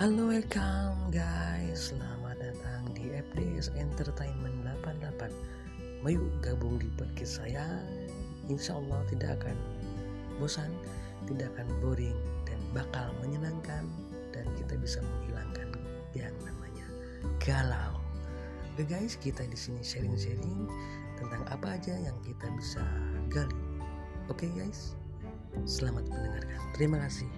Halo welcome guys. Selamat datang di FDS Entertainment 88 Mayu gabung di podcast saya. Insya Allah tidak akan bosan Tidak akan boring Dan bakal menyenangkan Dan kita bisa menghilangkan yang namanya galau. Oke guys kita di sini sharing-sharing Tentang apa aja yang kita bisa gali. Oke guys Selamat mendengarkan. Terima kasih.